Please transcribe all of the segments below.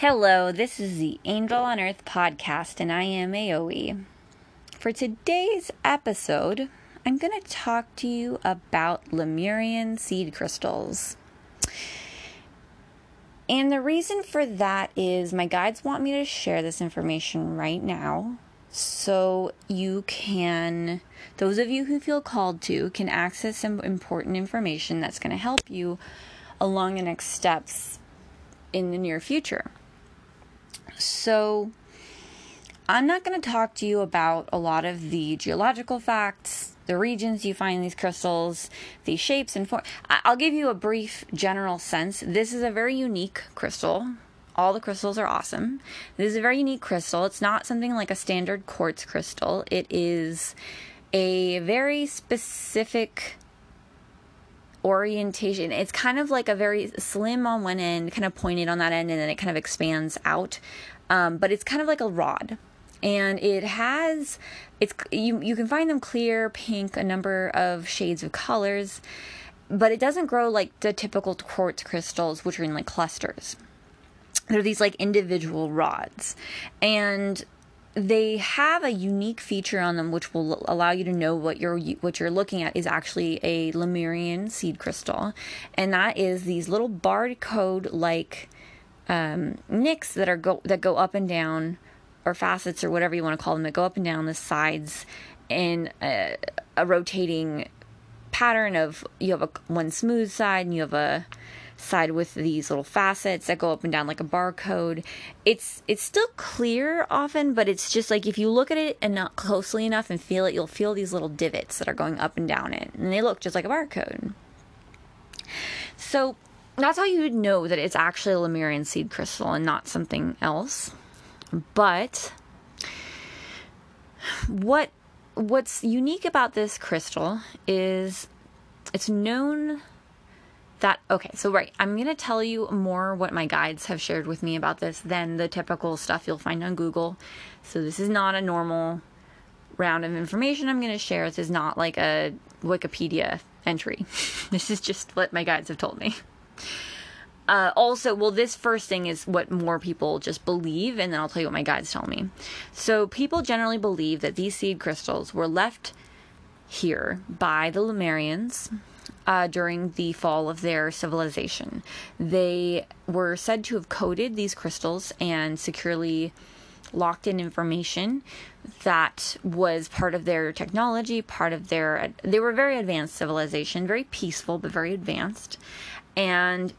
Hello, this is the Angel on Earth podcast, and I am AoE. For today's episode, I'm going to talk to you about Lemurian seed crystals. And the reason for that is my guides want me to share this information right now so you can, those of you who feel called to, can access some important information that's going to help you along the next steps in the near future. So, I'm not going to talk to you about a lot of the geological facts, the regions you find these crystals, the shapes and form. I'll give you a brief general sense. This is a very unique crystal. All the crystals are awesome. This is a very unique crystal. It's not something like a standard quartz crystal. It is a very specific orientation. It's kind of like a very slim on one end, kind of pointed on that end, and then it kind of expands out. Um, but it's kind of like a rod, and it has it's you you can find them clear, pink, a number of shades of colors, but it doesn't grow like the typical quartz crystals, which are in like clusters. They're these like individual rods, and they have a unique feature on them which will allow you to know what you're what you're looking at is actually a Lemurian seed crystal, and that is these little barcode like um, nicks that are go that go up and down, or facets or whatever you want to call them that go up and down the sides in a, a rotating pattern of you have a one smooth side and you have a side with these little facets that go up and down like a barcode. It's it's still clear often, but it's just like if you look at it and not closely enough and feel it, you'll feel these little divots that are going up and down it, and they look just like a barcode. So that's how you would know that it's actually a Lemurian seed crystal and not something else. But what what's unique about this crystal is it's known that okay so right i'm going to tell you more what my guides have shared with me about this than the typical stuff you'll find on google. So this is not a normal round of information i'm going to share. This is not like a wikipedia entry. This is just what my guides have told me. Uh, also, well, this first thing is what more people just believe, and then I'll tell you what my guides tell me. So, people generally believe that these seed crystals were left here by the Lemurians uh, during the fall of their civilization. They were said to have coded these crystals and securely locked in information that was part of their technology, part of their. They were a very advanced civilization, very peaceful, but very advanced. And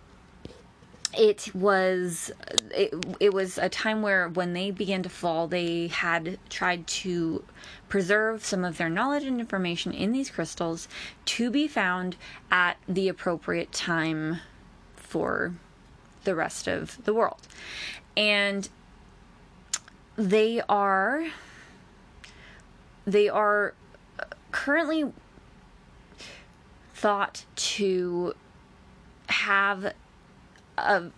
it was it, it was a time where when they began to fall they had tried to preserve some of their knowledge and information in these crystals to be found at the appropriate time for the rest of the world. And they are they are currently thought to have a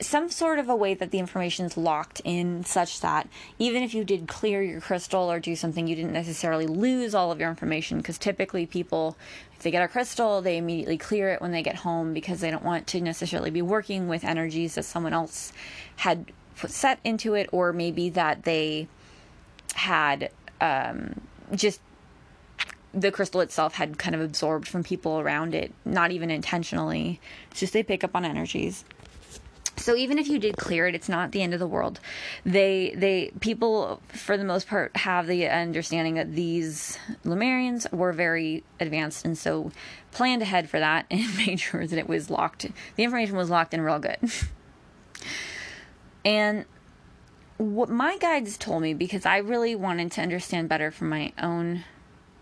some sort of a way that the information is locked in such that even if you did clear your crystal or do something you didn't necessarily lose all of your information because typically people if they get a crystal they immediately clear it when they get home because they don't want to necessarily be working with energies that someone else had put set into it or maybe that they had um, just the crystal itself had kind of absorbed from people around it not even intentionally it's just they pick up on energies so even if you did clear it, it's not the end of the world. They they people for the most part have the understanding that these Lemurians were very advanced and so planned ahead for that and made sure that it was locked. The information was locked in real good. and what my guides told me because I really wanted to understand better from my own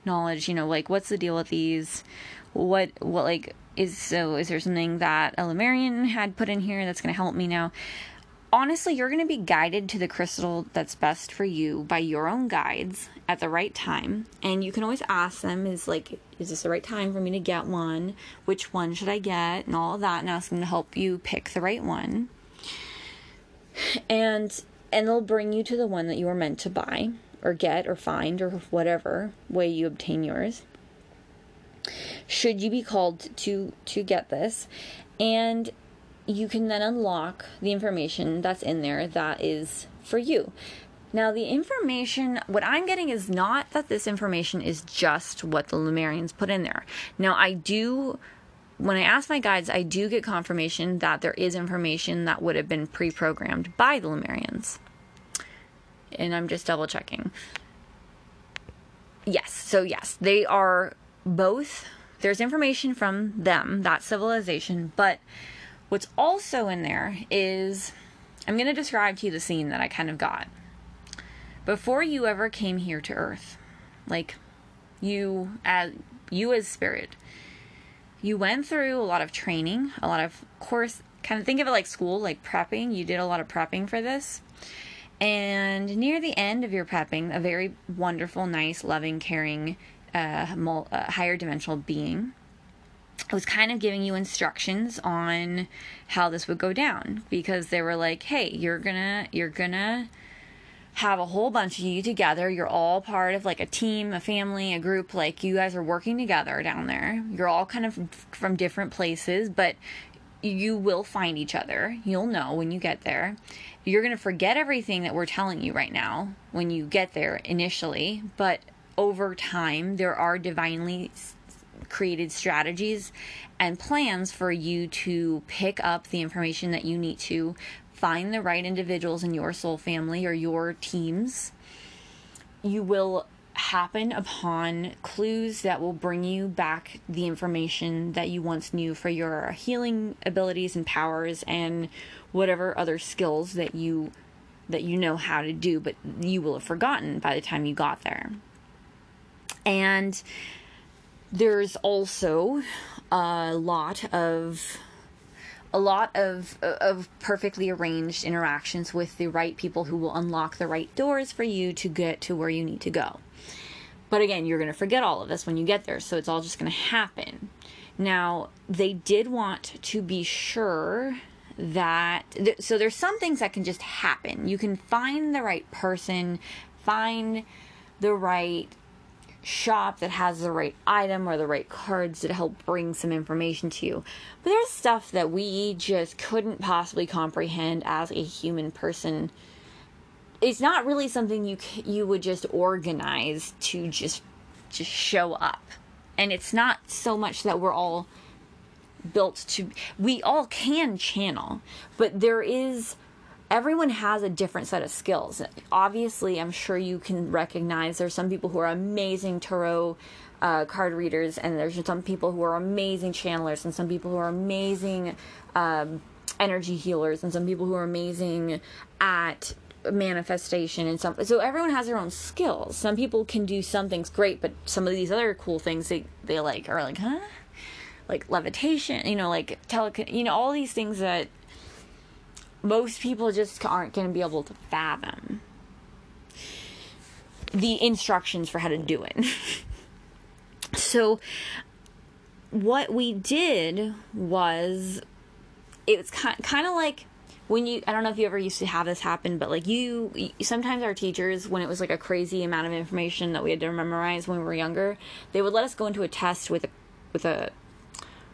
knowledge, you know, like what's the deal with these? What what like is so is there something that a Lemurian had put in here that's going to help me now? Honestly, you're going to be guided to the crystal that's best for you by your own guides at the right time. And you can always ask them, is like, is this the right time for me to get one? Which one should I get? And all of that, and ask them to help you pick the right one. And and they'll bring you to the one that you were meant to buy or get or find or whatever way you obtain yours should you be called to to get this and you can then unlock the information that's in there that is for you. Now, the information, what I'm getting is not that this information is just what the Lemurians put in there. Now, I do, when I ask my guides, I do get confirmation that there is information that would have been pre programmed by the Lemurians. And I'm just double checking. Yes, so yes, they are both, there's information from them, that civilization, but what's also in there is, I'm going to describe to you the scene that I kind of got before you ever came here to earth like you as you as spirit you went through a lot of training a lot of course kind of think of it like school like prepping you did a lot of prepping for this and near the end of your prepping a very wonderful nice loving caring uh, mul- uh, higher dimensional being was kind of giving you instructions on how this would go down because they were like hey you're gonna you're gonna have a whole bunch of you together. You're all part of like a team, a family, a group. Like you guys are working together down there. You're all kind of from different places, but you will find each other. You'll know when you get there. You're going to forget everything that we're telling you right now when you get there initially, but over time, there are divinely created strategies and plans for you to pick up the information that you need to find the right individuals in your soul family or your teams, you will happen upon clues that will bring you back the information that you once knew for your healing abilities and powers and whatever other skills that you that you know how to do but you will have forgotten by the time you got there. And there's also a lot of a lot of of perfectly arranged interactions with the right people who will unlock the right doors for you to get to where you need to go. But again, you're going to forget all of this when you get there, so it's all just going to happen. Now, they did want to be sure that so there's some things that can just happen. You can find the right person, find the right shop that has the right item or the right cards to help bring some information to you. But there's stuff that we just couldn't possibly comprehend as a human person. It's not really something you you would just organize to just just show up. And it's not so much that we're all built to we all can channel, but there is everyone has a different set of skills. Obviously, I'm sure you can recognize there's some people who are amazing tarot uh, card readers, and there's some people who are amazing channelers, and some people who are amazing um, energy healers, and some people who are amazing at manifestation and some so everyone has their own skills some people can do some things great but some of these other cool things they they like are like huh like levitation you know like tele you know all these things that most people just aren't going to be able to fathom the instructions for how to do it. so, what we did was it was kind kind of like when you I don't know if you ever used to have this happen, but like you sometimes our teachers when it was like a crazy amount of information that we had to memorize when we were younger, they would let us go into a test with a with a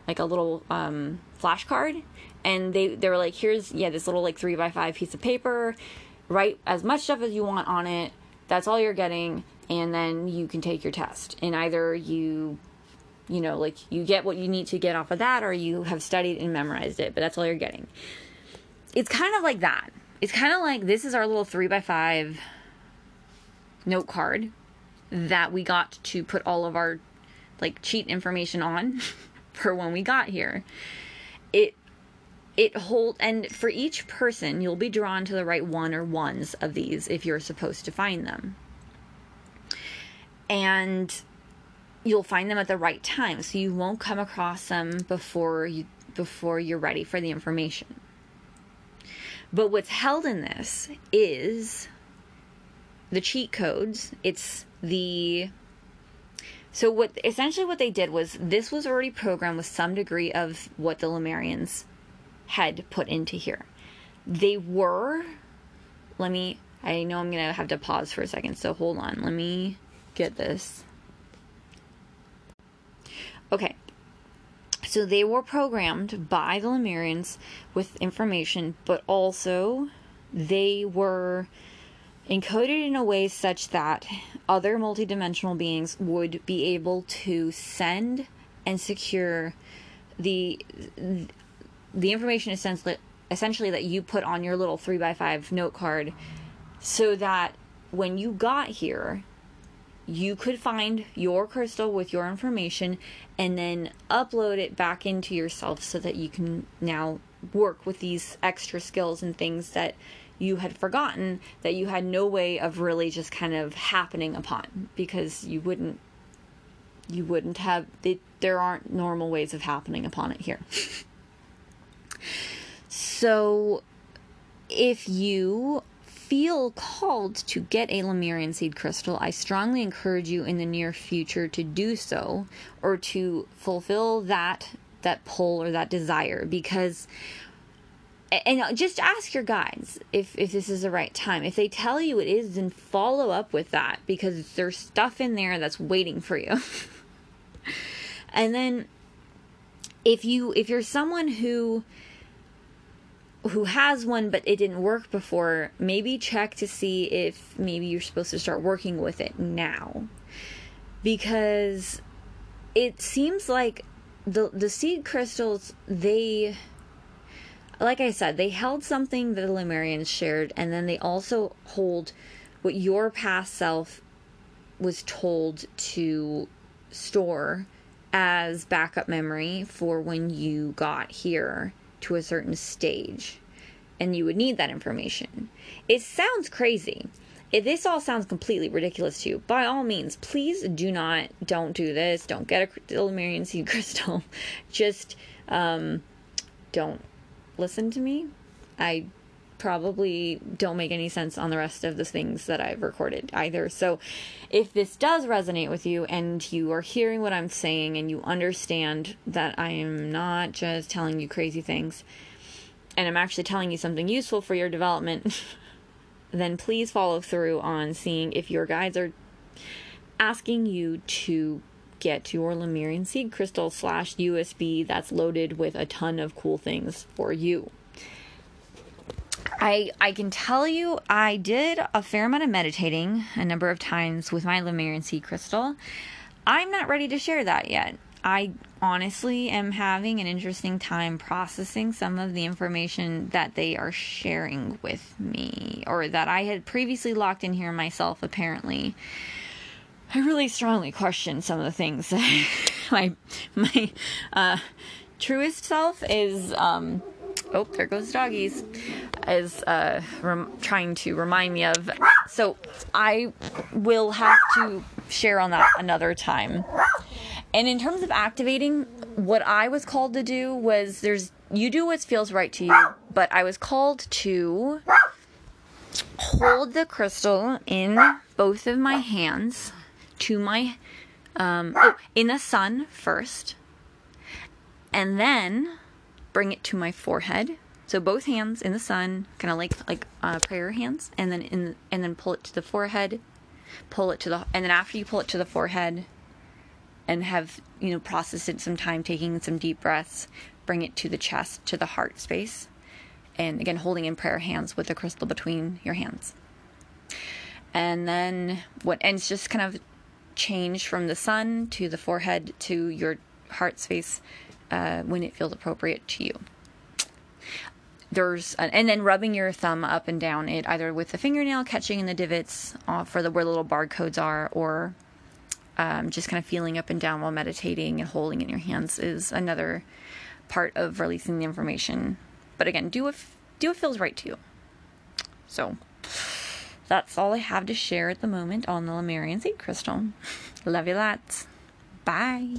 like a little um, flashcard and they they were like here's yeah this little like three by five piece of paper. Write as much stuff as you want on it. That's all you're getting and then you can take your test. And either you you know like you get what you need to get off of that or you have studied and memorized it but that's all you're getting it's kind of like that. It's kind of like this is our little three by five note card that we got to put all of our like cheat information on for when we got here. It it hold and for each person you'll be drawn to the right one or ones of these if you're supposed to find them. And you'll find them at the right time so you won't come across them before you before you're ready for the information but what's held in this is the cheat codes it's the so what essentially what they did was this was already programmed with some degree of what the Lemurians had put into here. They were, let me, I know I'm going to have to pause for a second, so hold on. Let me get this. Okay. So they were programmed by the Lemurians with information, but also they were encoded in a way such that other multidimensional beings would be able to send and secure the the information essentially essentially that you put on your little 3 by 5 note card so that when you got here you could find your crystal with your information and then upload it back into yourself so that you can now work with these extra skills and things that you had forgotten that you had no way of really just kind of happening upon because you wouldn't you wouldn't have it, there aren't normal ways of happening upon it here. So if you feel called to get a Lemurian seed crystal, I strongly encourage you in the near future to do so or to fulfill that that pull or that desire because and just ask your guides if, if this is the right time. If they tell you it is, then follow up with that because there's stuff in there that's waiting for you. and then if you if you're someone who who has one but it didn't work before, maybe check to see if maybe you're supposed to start working with it now. Because it seems like the the seed crystals they like I said, they held something that the Lemurians shared and then they also hold what your past self was told to store as backup memory for when you got here to a certain stage and you would need that information. It sounds crazy. If this all sounds completely ridiculous to you, by all means, please do not, don't do this. Don't get a Lemurian seed crystal. Just um, don't listen to me. I probably don't make any sense on the rest of the things that I've recorded either. So, if this does resonate with you and you are hearing what I'm saying and you understand that I am not just telling you crazy things and I'm actually telling you something useful for your development, then please follow through on seeing if your guides are asking you to get your Lemurian seed crystal slash USB that's loaded with a ton of cool things for you. I I can tell you I did a fair amount of meditating a number of times with my Lemurian seed crystal. I'm not ready to share that yet. I honestly am having an interesting time processing some of the information that they are sharing with me or that I had previously locked in here myself apparently. I really strongly question some of the things that my my uh, truest self is um, oh, there goes doggies, is uh, rem- trying to remind me of. So I will have to share on that another time. And in terms of activating, what I was called to do was there's you do what feels right to you, but I was called to hold the crystal in both of my hands to my um, oh, in the sun first, and then bring it to my forehead. So both hands in the sun, kind of like like uh, prayer hands, and then in and then pull it to the forehead, pull it to the and then after you pull it to the forehead, and have you know processed it some time, taking some deep breaths, bring it to the chest, to the heart space, and again holding in prayer hands with the crystal between your hands. And then what and it's just kind of change from the sun to the forehead to your heart space uh, when it feels appropriate to you. There's an, and then rubbing your thumb up and down it either with the fingernail catching in the divots uh, for the where the little barcodes are, or um, just kind of feeling up and down while meditating and holding in your hands is another part of releasing the information. But again, do what do what feels right to you. So that's all I have to share at the moment on the Lemurian seed crystal. Love you lots. Bye.